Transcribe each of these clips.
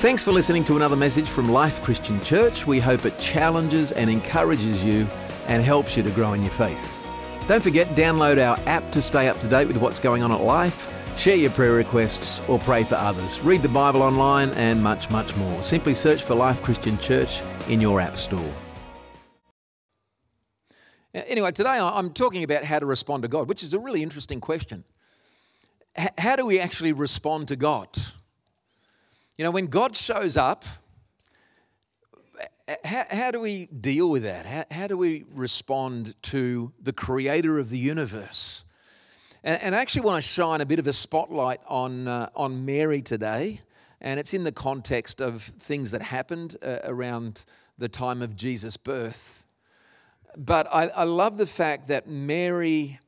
Thanks for listening to another message from Life Christian Church. We hope it challenges and encourages you and helps you to grow in your faith. Don't forget, download our app to stay up to date with what's going on at Life, share your prayer requests, or pray for others. Read the Bible online and much, much more. Simply search for Life Christian Church in your app store. Anyway, today I'm talking about how to respond to God, which is a really interesting question. How do we actually respond to God? You know, when God shows up, how, how do we deal with that? How, how, do we respond to the creator of the universe? And, and, I actually want to shine a bit of a spotlight on, uh, on Mary today. And it's in the context of things that happened uh, around the time of Jesus' birth. But I, I love the fact that Mary,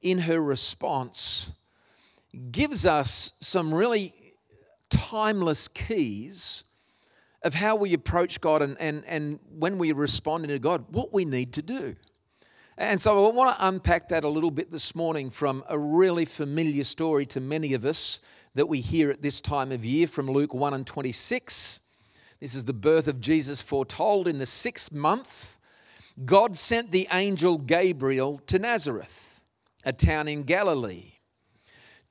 in her response, gives us some really timeless keys of how we approach God and, and, and when we respond to God, what we need to do. And so I want to unpack that a little bit this morning from a really familiar story to many of us that we hear at this time of year from Luke 1 and 26. This is the birth of Jesus foretold in the sixth month. God sent the angel Gabriel to Nazareth, a town in Galilee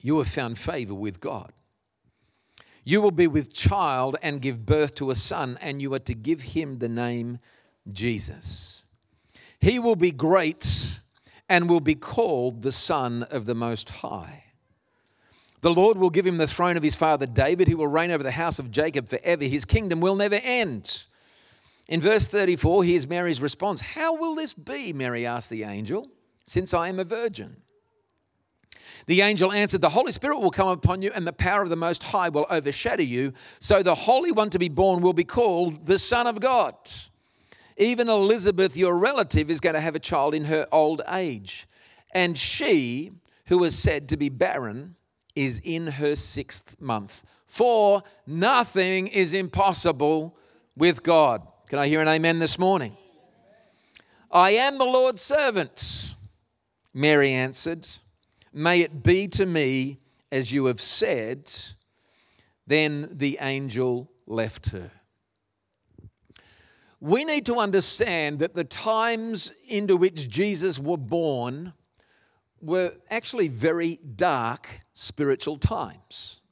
you have found favor with God. You will be with child and give birth to a son, and you are to give him the name Jesus. He will be great and will be called the Son of the Most High. The Lord will give him the throne of his father David, He will reign over the house of Jacob forever. His kingdom will never end. In verse 34, here's Mary's response How will this be? Mary asked the angel, since I am a virgin. The angel answered, The Holy Spirit will come upon you, and the power of the Most High will overshadow you. So the Holy One to be born will be called the Son of God. Even Elizabeth, your relative, is going to have a child in her old age. And she, who was said to be barren, is in her sixth month. For nothing is impossible with God. Can I hear an amen this morning? I am the Lord's servant, Mary answered. May it be to me as you have said. Then the angel left her. We need to understand that the times into which Jesus were born were actually very dark spiritual times,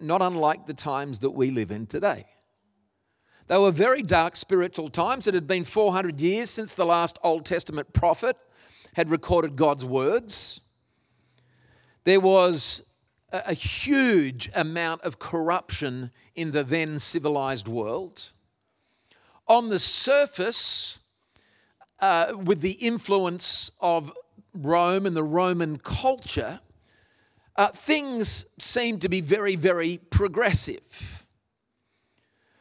not unlike the times that we live in today. They were very dark spiritual times. It had been 400 years since the last Old Testament prophet had recorded God's words. There was a huge amount of corruption in the then civilized world. On the surface, uh, with the influence of Rome and the Roman culture, uh, things seemed to be very, very progressive.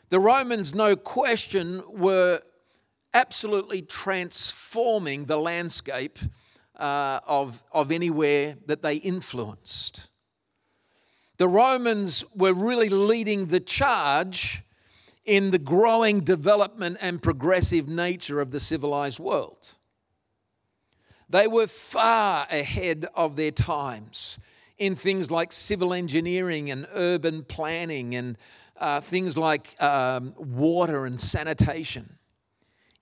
The Romans, no question, were absolutely transforming the landscape uh, of, of anywhere that they influenced. The Romans were really leading the charge in the growing development and progressive nature of the civilized world. They were far ahead of their times in things like civil engineering and urban planning and uh, things like um, water and sanitation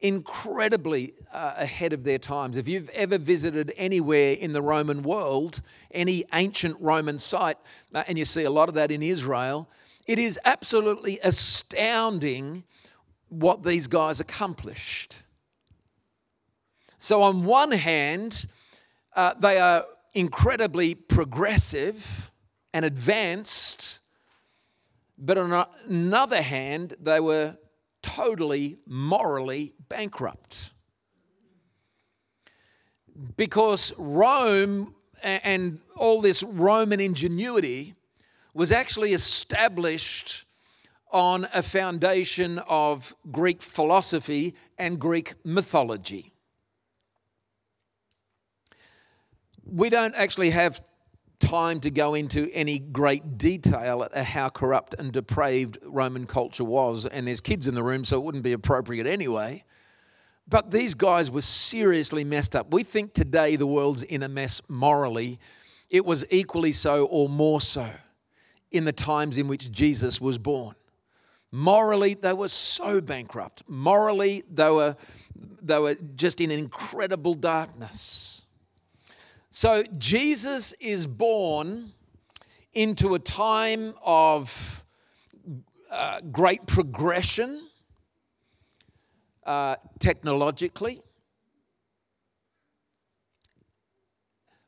incredibly uh, ahead of their times. If you've ever visited anywhere in the Roman world, any ancient Roman site, uh, and you see a lot of that in Israel, it is absolutely astounding what these guys accomplished. So, on one hand, uh, they are incredibly progressive and advanced, but on another hand, they were totally morally bankrupt. Because Rome and all this Roman ingenuity was actually established on a foundation of Greek philosophy and Greek mythology. We don't actually have time to go into any great detail at how corrupt and depraved Roman culture was, and there's kids in the room, so it wouldn't be appropriate anyway. But these guys were seriously messed up. We think today the world's in a mess morally. It was equally so or more so in the times in which Jesus was born. Morally, they were so bankrupt. Morally, they were, they were just in incredible darkness. So, Jesus is born into a time of uh, great progression uh, technologically.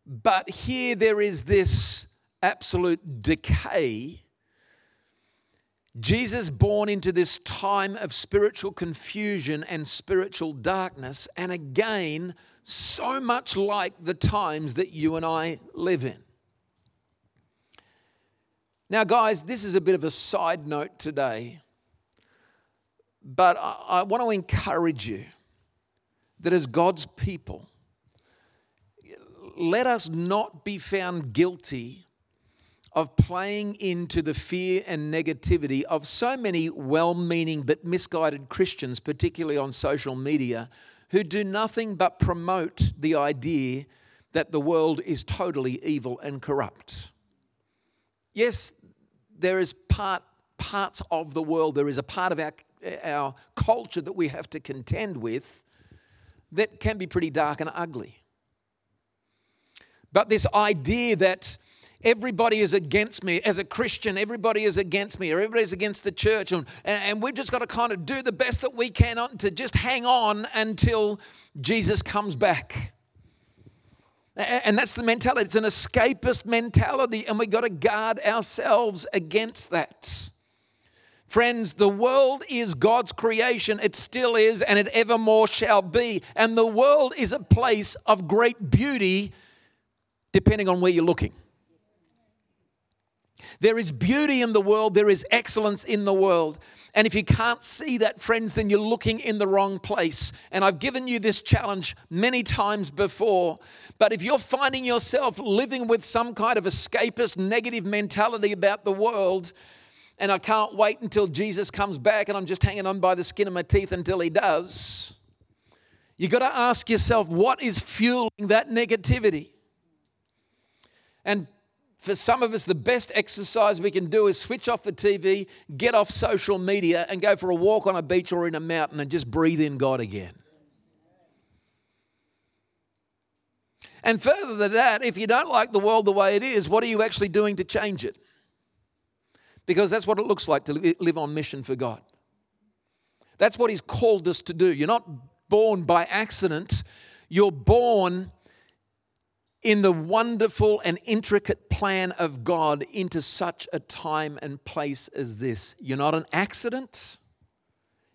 But here there is this absolute decay. Jesus born into this time of spiritual confusion and spiritual darkness, and again, so much like the times that you and I live in. Now, guys, this is a bit of a side note today. But I, I want to encourage you that as God's people, let us not be found guilty of playing into the fear and negativity of so many well meaning but misguided Christians, particularly on social media, who do nothing but promote the idea that the world is totally evil and corrupt. Yes, there is part, parts of the world, there is a part of our our culture that we have to contend with that can be pretty dark and ugly. But this idea that everybody is against me as a Christian, everybody is against me, or everybody's against the church, and, and we've just got to kind of do the best that we can to just hang on until Jesus comes back. And that's the mentality. It's an escapist mentality, and we've got to guard ourselves against that. Friends, the world is God's creation. It still is, and it evermore shall be. And the world is a place of great beauty, depending on where you're looking. There is beauty in the world, there is excellence in the world. And if you can't see that, friends, then you're looking in the wrong place. And I've given you this challenge many times before. But if you're finding yourself living with some kind of escapist, negative mentality about the world, and I can't wait until Jesus comes back and I'm just hanging on by the skin of my teeth until he does. you've got to ask yourself what is fueling that negativity? And for some of us, the best exercise we can do is switch off the TV, get off social media, and go for a walk on a beach or in a mountain and just breathe in God again. And further than that, if you don't like the world the way it is, what are you actually doing to change it? because that's what it looks like to live on mission for God. That's what He's called us to do. You're not born by accident, you're born in the wonderful and intricate plan of God into such a time and place as this. You're not an accident.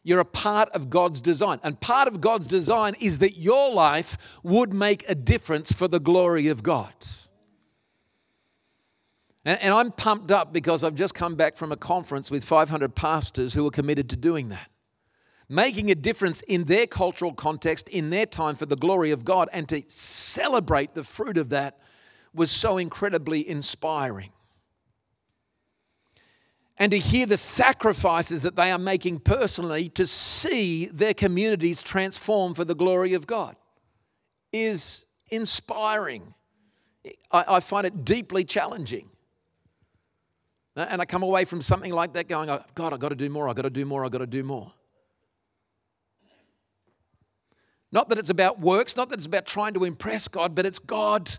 You're a part of God's design. And part of God's design is that your life would make a difference for the glory of God. And, I'm pumped up because I've just come back from a conference with 500 pastors who are committed to doing that. Making a difference in their cultural context, in their time for the glory of God, and to celebrate the fruit of that was so incredibly inspiring. And to hear the sacrifices that they are making personally to see their communities transform for the glory of God is inspiring. I, I find it deeply challenging. And I come away from something like that going, oh, God, I've got to do more, I've got to do more, I've got to do more. Not that it's about works, not that it's about trying to impress God, but it's God,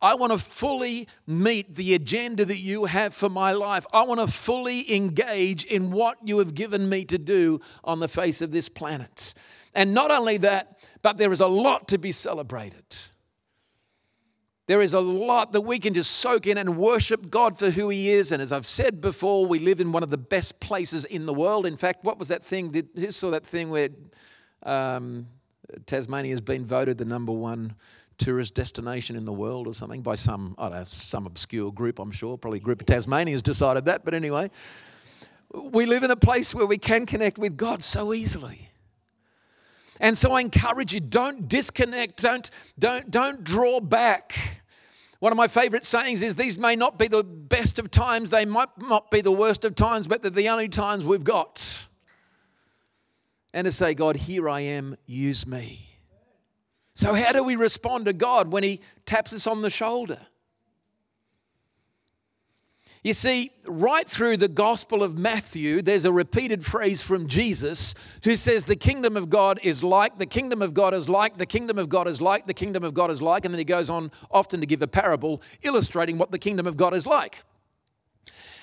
I want to fully meet the agenda that you have for my life. I want to fully engage in what you have given me to do on the face of this planet. And not only that, but there is a lot to be celebrated. There is a lot that we can just soak in and worship God for who He is. And as I've said before, we live in one of the best places in the world. In fact, what was that thing? Did who saw that thing where um, Tasmania has been voted the number one tourist destination in the world or something by some I don't know, some obscure group, I'm sure. Probably group of Tasmanians decided that, but anyway. We live in a place where we can connect with God so easily. And so I encourage you don't disconnect, don't, don't, don't draw back. One of my favorite sayings is these may not be the best of times, they might not be the worst of times, but they're the only times we've got. And to say, God, here I am, use me. So, how do we respond to God when He taps us on the shoulder? You see, right through the Gospel of Matthew, there's a repeated phrase from Jesus who says, The kingdom of God is like, the kingdom of God is like, the kingdom of God is like, the kingdom of God is like. And then he goes on often to give a parable illustrating what the kingdom of God is like.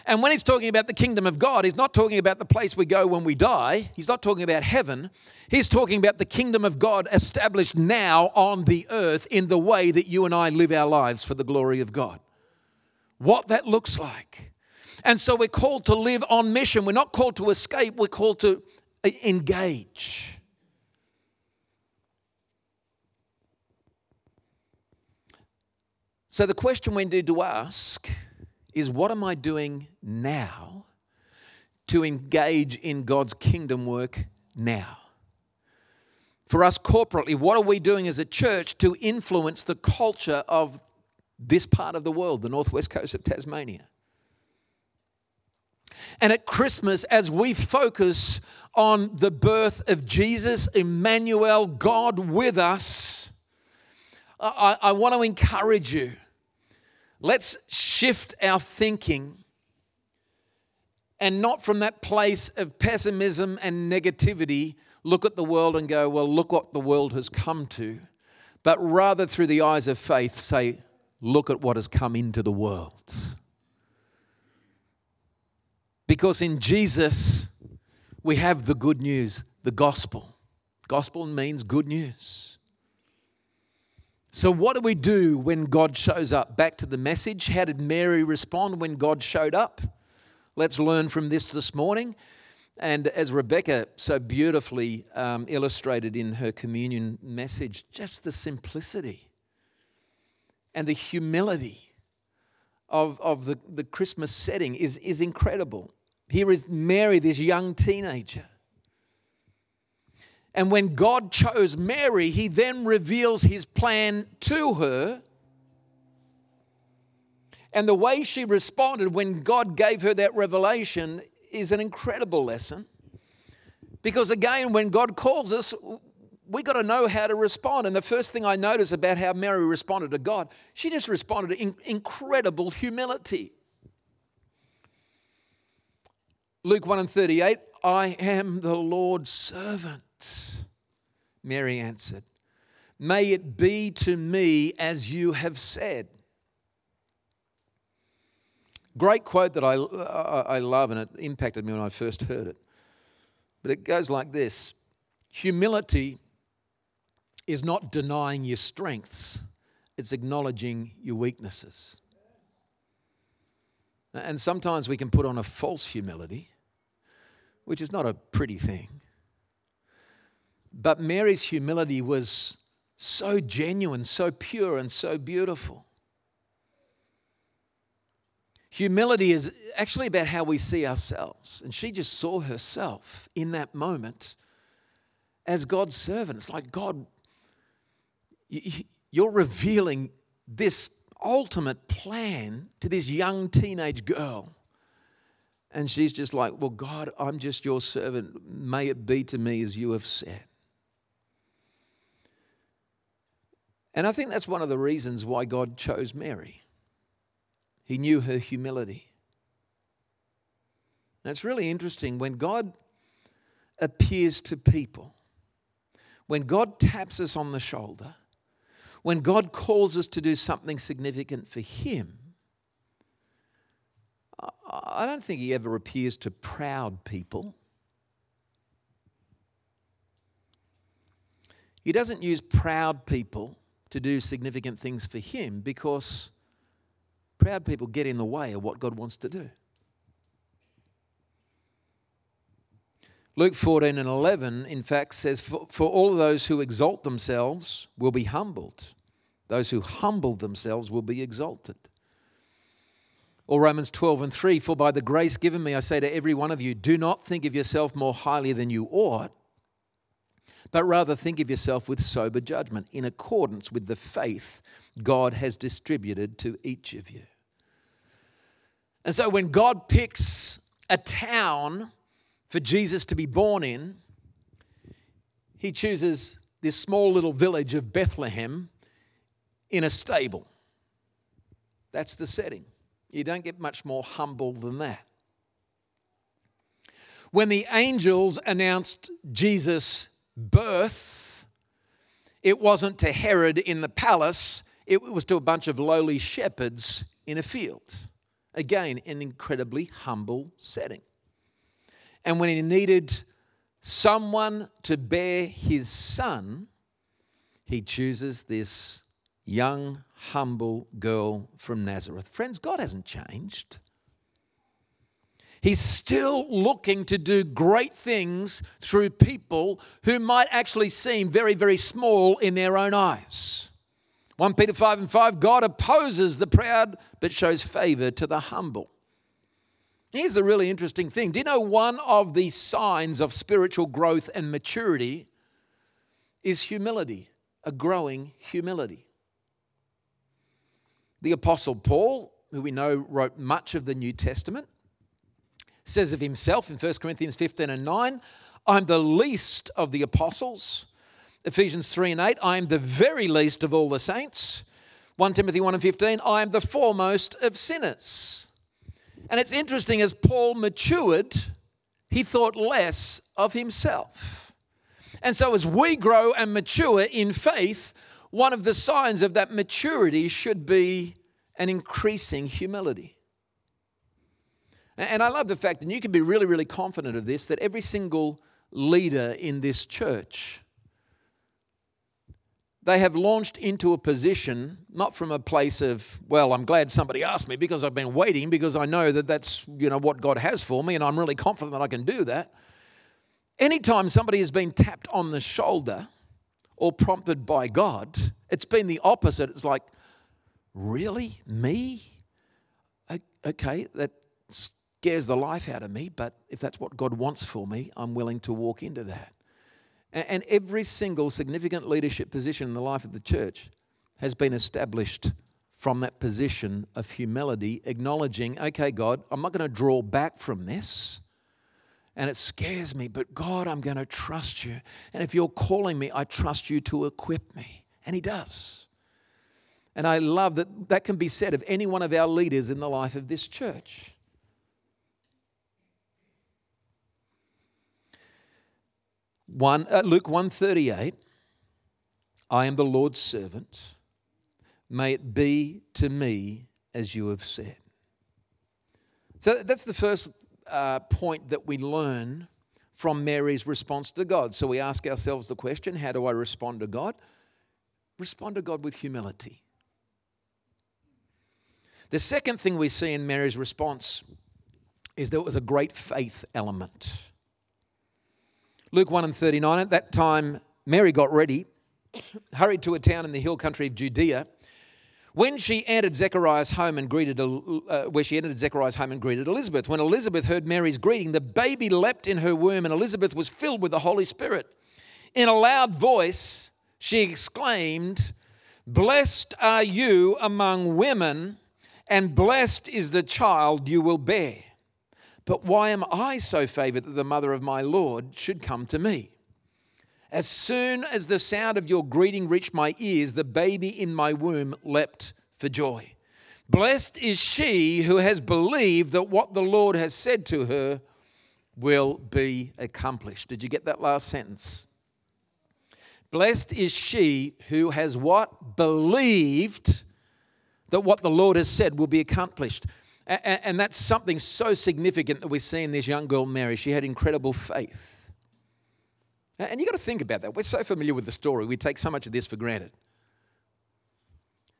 And when he's talking about the kingdom of God, he's not talking about the place we go when we die. He's not talking about heaven. He's talking about the kingdom of God established now on the earth in the way that you and I live our lives for the glory of God what that looks like. And so we're called to live on mission. We're not called to escape, we're called to uh, engage. So the question we need to ask is what am I doing now to engage in God's kingdom work now? For us corporately, what are we doing as a church to influence the culture of this part of the world, the northwest coast of Tasmania. And at Christmas, as we focus on the birth of Jesus, Emmanuel, God with us, I, I want to encourage you. Let's shift our thinking and not from that place of pessimism and negativity look at the world and go, well, look what the world has come to, but rather through the eyes of faith say, look at what has come into the world. Because in Jesus, we have the good news, the gospel. Gospel means good news. So, what do we do when God shows up? Back to the message. How did Mary respond when God showed up? Let's learn from this this morning. And as Rebecca so beautifully um, illustrated in her communion message, just the simplicity and the humility of, of the, the Christmas setting is, is incredible. Here is Mary, this young teenager. And when God chose Mary, he then reveals his plan to her. And the way she responded when God gave her that revelation is an incredible lesson. Because again, when God calls us, we got to know how to respond. And the first thing I notice about how Mary responded to God, she just responded in incredible humility. Luke 1 and 38, I am the Lord's servant. Mary answered, May it be to me as you have said. Great quote that I, uh, I love, and it impacted me when I first heard it. But it goes like this Humility is not denying your strengths, it's acknowledging your weaknesses. And sometimes we can put on a false humility, which is not a pretty thing. But Mary's humility was so genuine, so pure, and so beautiful. Humility is actually about how we see ourselves. And she just saw herself in that moment as God's servant. It's like, God, you're revealing this ultimate plan to this young teenage girl. And she's just like, Well, God, I'm just your servant. May it be to me as you have said. And I think that's one of the reasons why God chose Mary. He knew her humility. Now, it's really interesting when God appears to people, when God taps us on the shoulder, when God calls us to do something significant for Him, I don't think He ever appears to proud people. He doesn't use proud people to do significant things for Him because proud people get in the way of what God wants to do. Luke 14 and 11, in fact, says, For, for all of those who exalt themselves will be humbled, those who humble themselves will be exalted. Or Romans 12 and 3 For by the grace given me, I say to every one of you, do not think of yourself more highly than you ought, but rather think of yourself with sober judgment, in accordance with the faith God has distributed to each of you. And so when God picks a town for Jesus to be born in, he chooses this small little village of Bethlehem in a stable. That's the setting. You don't get much more humble than that. When the angels announced Jesus' birth, it wasn't to Herod in the palace, it was to a bunch of lowly shepherds in a field. Again, an incredibly humble setting. And when he needed someone to bear his son, he chooses this young, humble girl from Nazareth. Friends, God hasn't changed. He's still looking to do great things through people who might actually seem very, very small in their own eyes. 1 Peter 5 and 5 God opposes the proud but shows favor to the humble. Here's a really interesting thing. Do you know one of the signs of spiritual growth and maturity is humility, a growing humility? The Apostle Paul, who we know wrote much of the New Testament, says of himself in 1 Corinthians 15 and 9, I'm the least of the apostles Ephesians 3 and 8, I am the very least of all the saints. 1 Timothy 1 and 15, I am the foremost of sinners. And it's interesting, as Paul matured, he thought less of himself. And so, as we grow and mature in faith, one of the signs of that maturity should be an increasing humility. And I love the fact, and you can be really, really confident of this, that every single leader in this church they have launched into a position, not from a place of, well, I'm glad somebody asked me because I've been waiting because I know that that's, you know, what God has for me and I'm really confident that I can do that. Anytime somebody has been tapped on the shoulder or prompted by God, it's been the opposite. It's like, really? Me? Okay, that scares the life out of me, but if that's what God wants for me, I'm willing to walk into that. And every single significant leadership position in the life of the church has been established from that position of humility, acknowledging, okay, God, I'm not going to draw back from this. And it scares me, but God, I'm going to trust you. And if you're calling me, I trust you to equip me. And He does. And I love that that can be said of any one of our leaders in the life of this church. One, uh, Luke 138, I am the Lord's servant. May it be to me as you have said. So that's the first uh, point that we learn from Mary's response to God. So we ask ourselves the question how do I respond to God? Respond to God with humility. The second thing we see in Mary's response is there was a great faith element. Luke 1 and 39, at that time, Mary got ready, hurried to a town in the hill country of Judea. When she entered Zechariah's home and greeted, uh, where she entered Zechariah's home and greeted Elizabeth, when Elizabeth heard Mary's greeting, the baby leapt in her womb, and Elizabeth was filled with the Holy Spirit. In a loud voice, she exclaimed, Blessed are you among women, and blessed is the child you will bear. But why am I so favored that the mother of my Lord should come to me? As soon as the sound of your greeting reached my ears, the baby in my womb leapt for joy. Blessed is she who has believed that what the Lord has said to her will be accomplished. Did you get that last sentence? Blessed is she who has what? Believed that what the Lord has said will be accomplished. And that's something so significant that we see in this young girl, Mary. She had incredible faith. And you've got to think about that. We're so familiar with the story, we take so much of this for granted.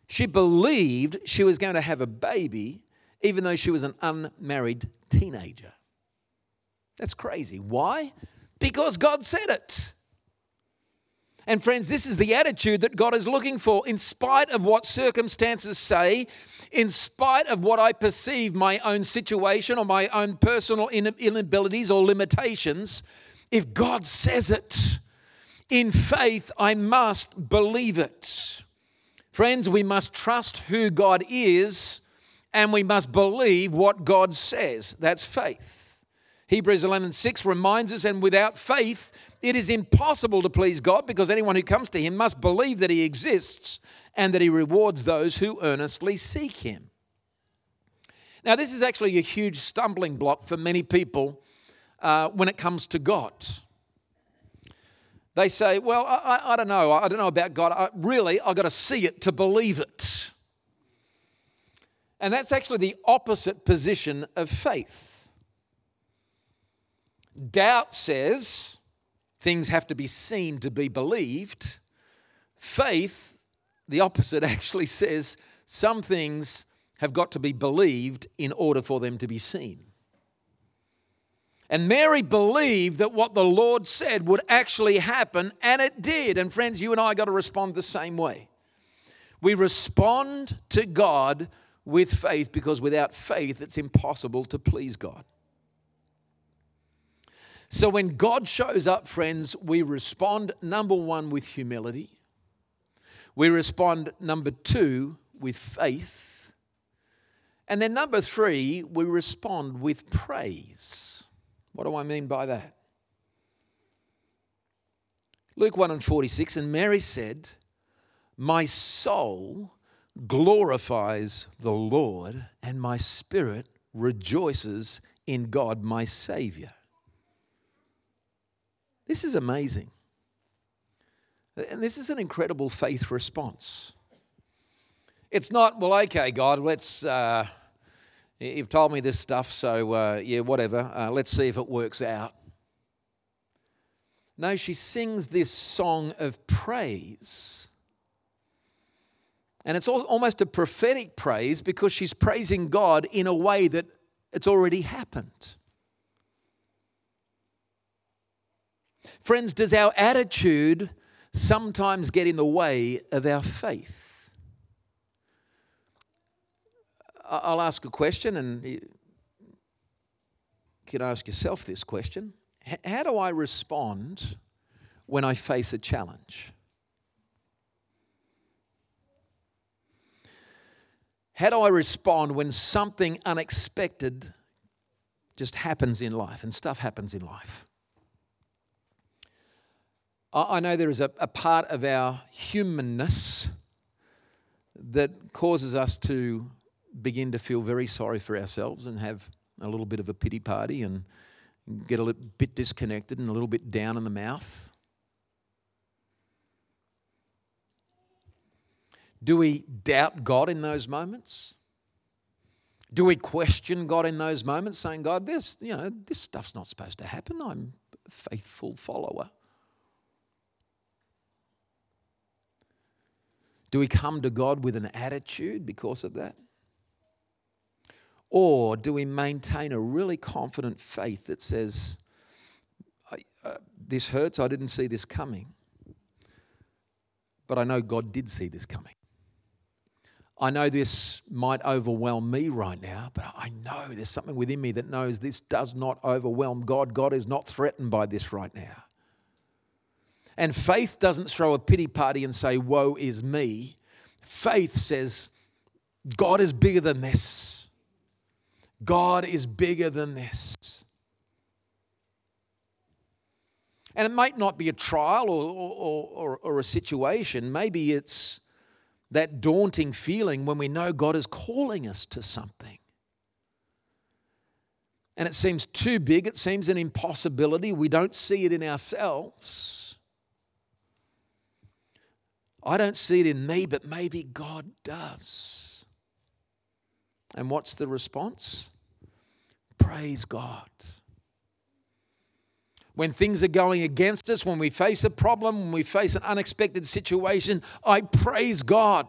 She believed she was going to have a baby, even though she was an unmarried teenager. That's crazy. Why? Because God said it. And friends, this is the attitude that God is looking for. In spite of what circumstances say, in spite of what I perceive my own situation or my own personal inabilities or limitations, if God says it in faith, I must believe it. Friends, we must trust who God is and we must believe what God says. That's faith. Hebrews 11:6 reminds us and without faith it is impossible to please God because anyone who comes to him must believe that he exists and that he rewards those who earnestly seek him. Now, this is actually a huge stumbling block for many people uh, when it comes to God. They say, Well, I, I, I don't know. I don't know about God. I, really, I've got to see it to believe it. And that's actually the opposite position of faith. Doubt says, things have to be seen to be believed. Faith, the opposite, actually says some things have got to be believed in order for them to be seen. And Mary believed that what the Lord said would actually happen, and it did. And friends, you and I got to respond the same way. We respond to God with faith because without faith, it's impossible to please God. So when God shows up, friends, we respond number one with humility. We respond number two with faith. And then number three, we respond with praise. What do I mean by that? Luke 1 and 46, and Mary said, My soul glorifies the Lord, and my spirit rejoices in God my Savior. This is amazing. And this is an incredible faith response. It's not, well, okay, God, let's, uh, you've told me this stuff, so uh, yeah, whatever, uh, let's see if it works out. No, she sings this song of praise. And it's almost a prophetic praise because she's praising God in a way that it's already happened. Friends, does our attitude sometimes get in the way of our faith? I'll ask a question and you can ask yourself this question How do I respond when I face a challenge? How do I respond when something unexpected just happens in life and stuff happens in life? I know there is a, a part of our humanness that causes us to begin to feel very sorry for ourselves and have a little bit of a pity party and get a little bit disconnected and a little bit down in the mouth. Do we doubt God in those moments? Do we question God in those moments, saying, God, this, you know, this stuff's not supposed to happen. I'm a faithful follower. Do we come to God with an attitude because of that? Or do we maintain a really confident faith that says, uh, This hurts, I didn't see this coming, but I know God did see this coming? I know this might overwhelm me right now, but I know there's something within me that knows this does not overwhelm God. God is not threatened by this right now. And faith doesn't throw a pity party and say, Woe is me. Faith says, God is bigger than this. God is bigger than this. And it might not be a trial or, or, or, or, a situation. Maybe it's that daunting feeling when we know God is calling us to something. And it seems too big, it seems an impossibility. We don't see it in ourselves. I don't see it in me, but maybe God does. And what's the response? Praise God. When things are going against us, when we face a problem, when we face an unexpected situation, I praise God.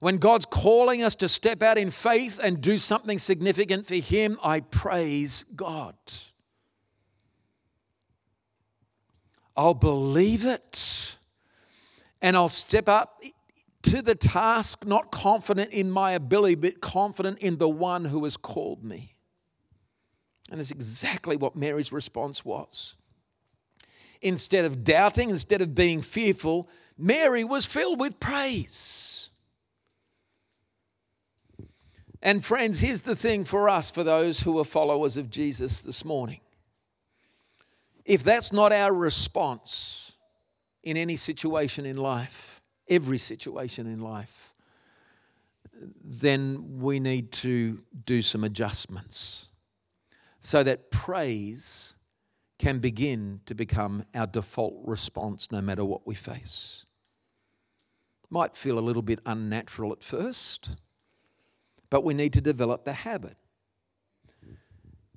When God's calling us to step out in faith and do something significant for Him, I praise God. I'll believe it, and I'll step up to the task, not confident in my ability, but confident in the one who has called me. And it's exactly what Mary's response was. Instead of doubting, instead of being fearful, Mary was filled with praise. And friends, here's the thing for us, for those who are followers of Jesus this morning. If that's not our response in any situation in life, every situation in life, then we need to do some adjustments so that praise can begin to become our default response no matter what we face. Might feel a little bit unnatural at first, but we need to develop the habit.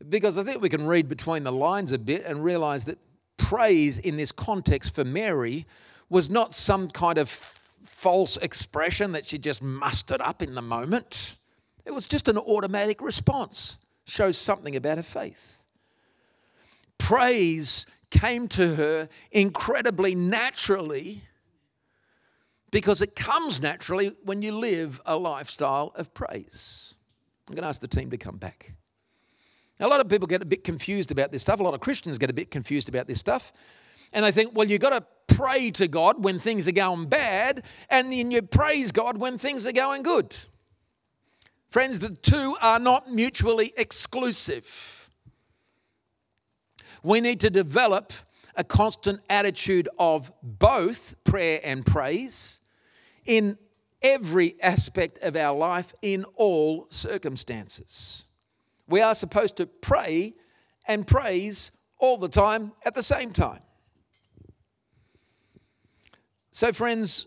Because I think we can read between the lines a bit and realize that praise in this context for Mary was not some kind of false expression that she just mustered up in the moment. It was just an automatic response, shows something about her faith. Praise came to her incredibly naturally because it comes naturally when you live a lifestyle of praise. I'm going to ask the team to come back. Now, a lot of people get a bit confused about this stuff. A lot of Christians get a bit confused about this stuff. And they think, well, you've got to pray to God when things are going bad, and then you praise God when things are going good. Friends, the two are not mutually exclusive. We need to develop a constant attitude of both prayer and praise in every aspect of our life, in all circumstances. We are supposed to pray and praise all the time at the same time. So, friends,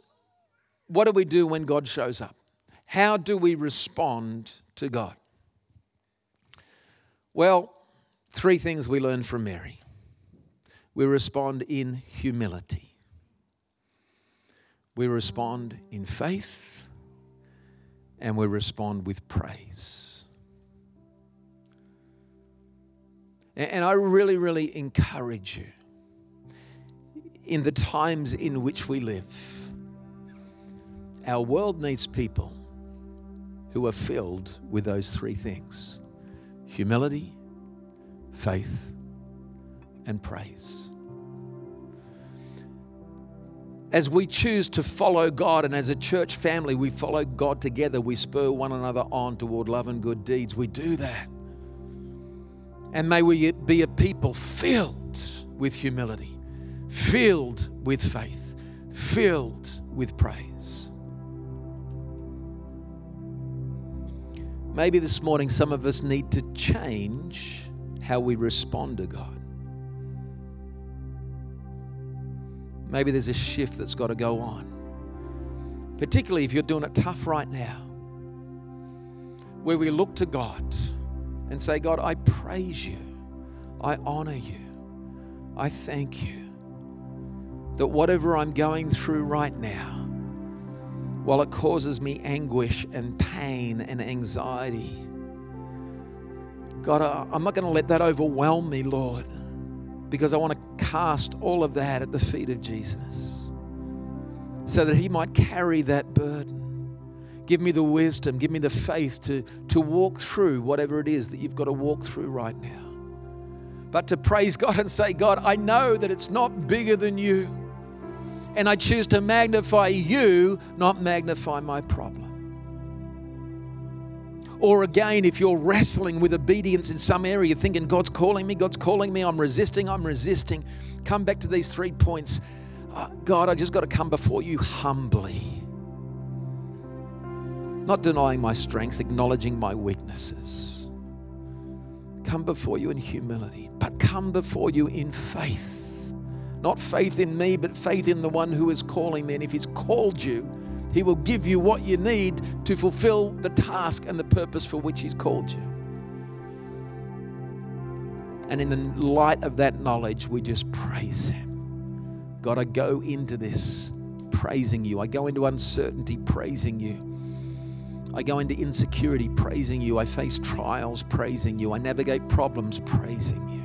what do we do when God shows up? How do we respond to God? Well, three things we learn from Mary. We respond in humility, we respond in faith, and we respond with praise. And I really, really encourage you in the times in which we live. Our world needs people who are filled with those three things humility, faith, and praise. As we choose to follow God, and as a church family, we follow God together, we spur one another on toward love and good deeds. We do that. And may we be a people filled with humility filled with faith, filled with praise. Maybe this morning some of us need to change how we respond to God. Maybe there's a shift that's got to go on, particularly if you're doing it tough right now, where we look to God and say, God, I praise you, I honor you, I thank you that whatever I'm going through right now, while it causes me anguish and pain and anxiety, God, I'm not going to let that overwhelm me, Lord, because I want to cast all of that at the feet of Jesus so that He might carry that burden. Give me the wisdom, give me the faith to, to walk through whatever it is that you've got to walk through right now. But to praise God and say, God, I know that it's not bigger than you and I choose to magnify you, not magnify my problem. Or again, if you're wrestling with obedience in some area, you're thinking, God's calling me, God's calling me, I'm resisting, I'm resisting, come back to these three points. Uh, God, I just got to come before you humbly. Not denying my strengths, acknowledging my weaknesses. Come before you in humility, but come before you in faith not faith in me, but faith in the one who is calling me. And if He's called you, He will give you what you need to fulfill the task and the purpose for which He's called you. And in the light of that knowledge, we just praise Him. God, I go into this praising you. I go into uncertainty praising you. I go into insecurity praising you. I face trials praising you. I navigate problems praising you.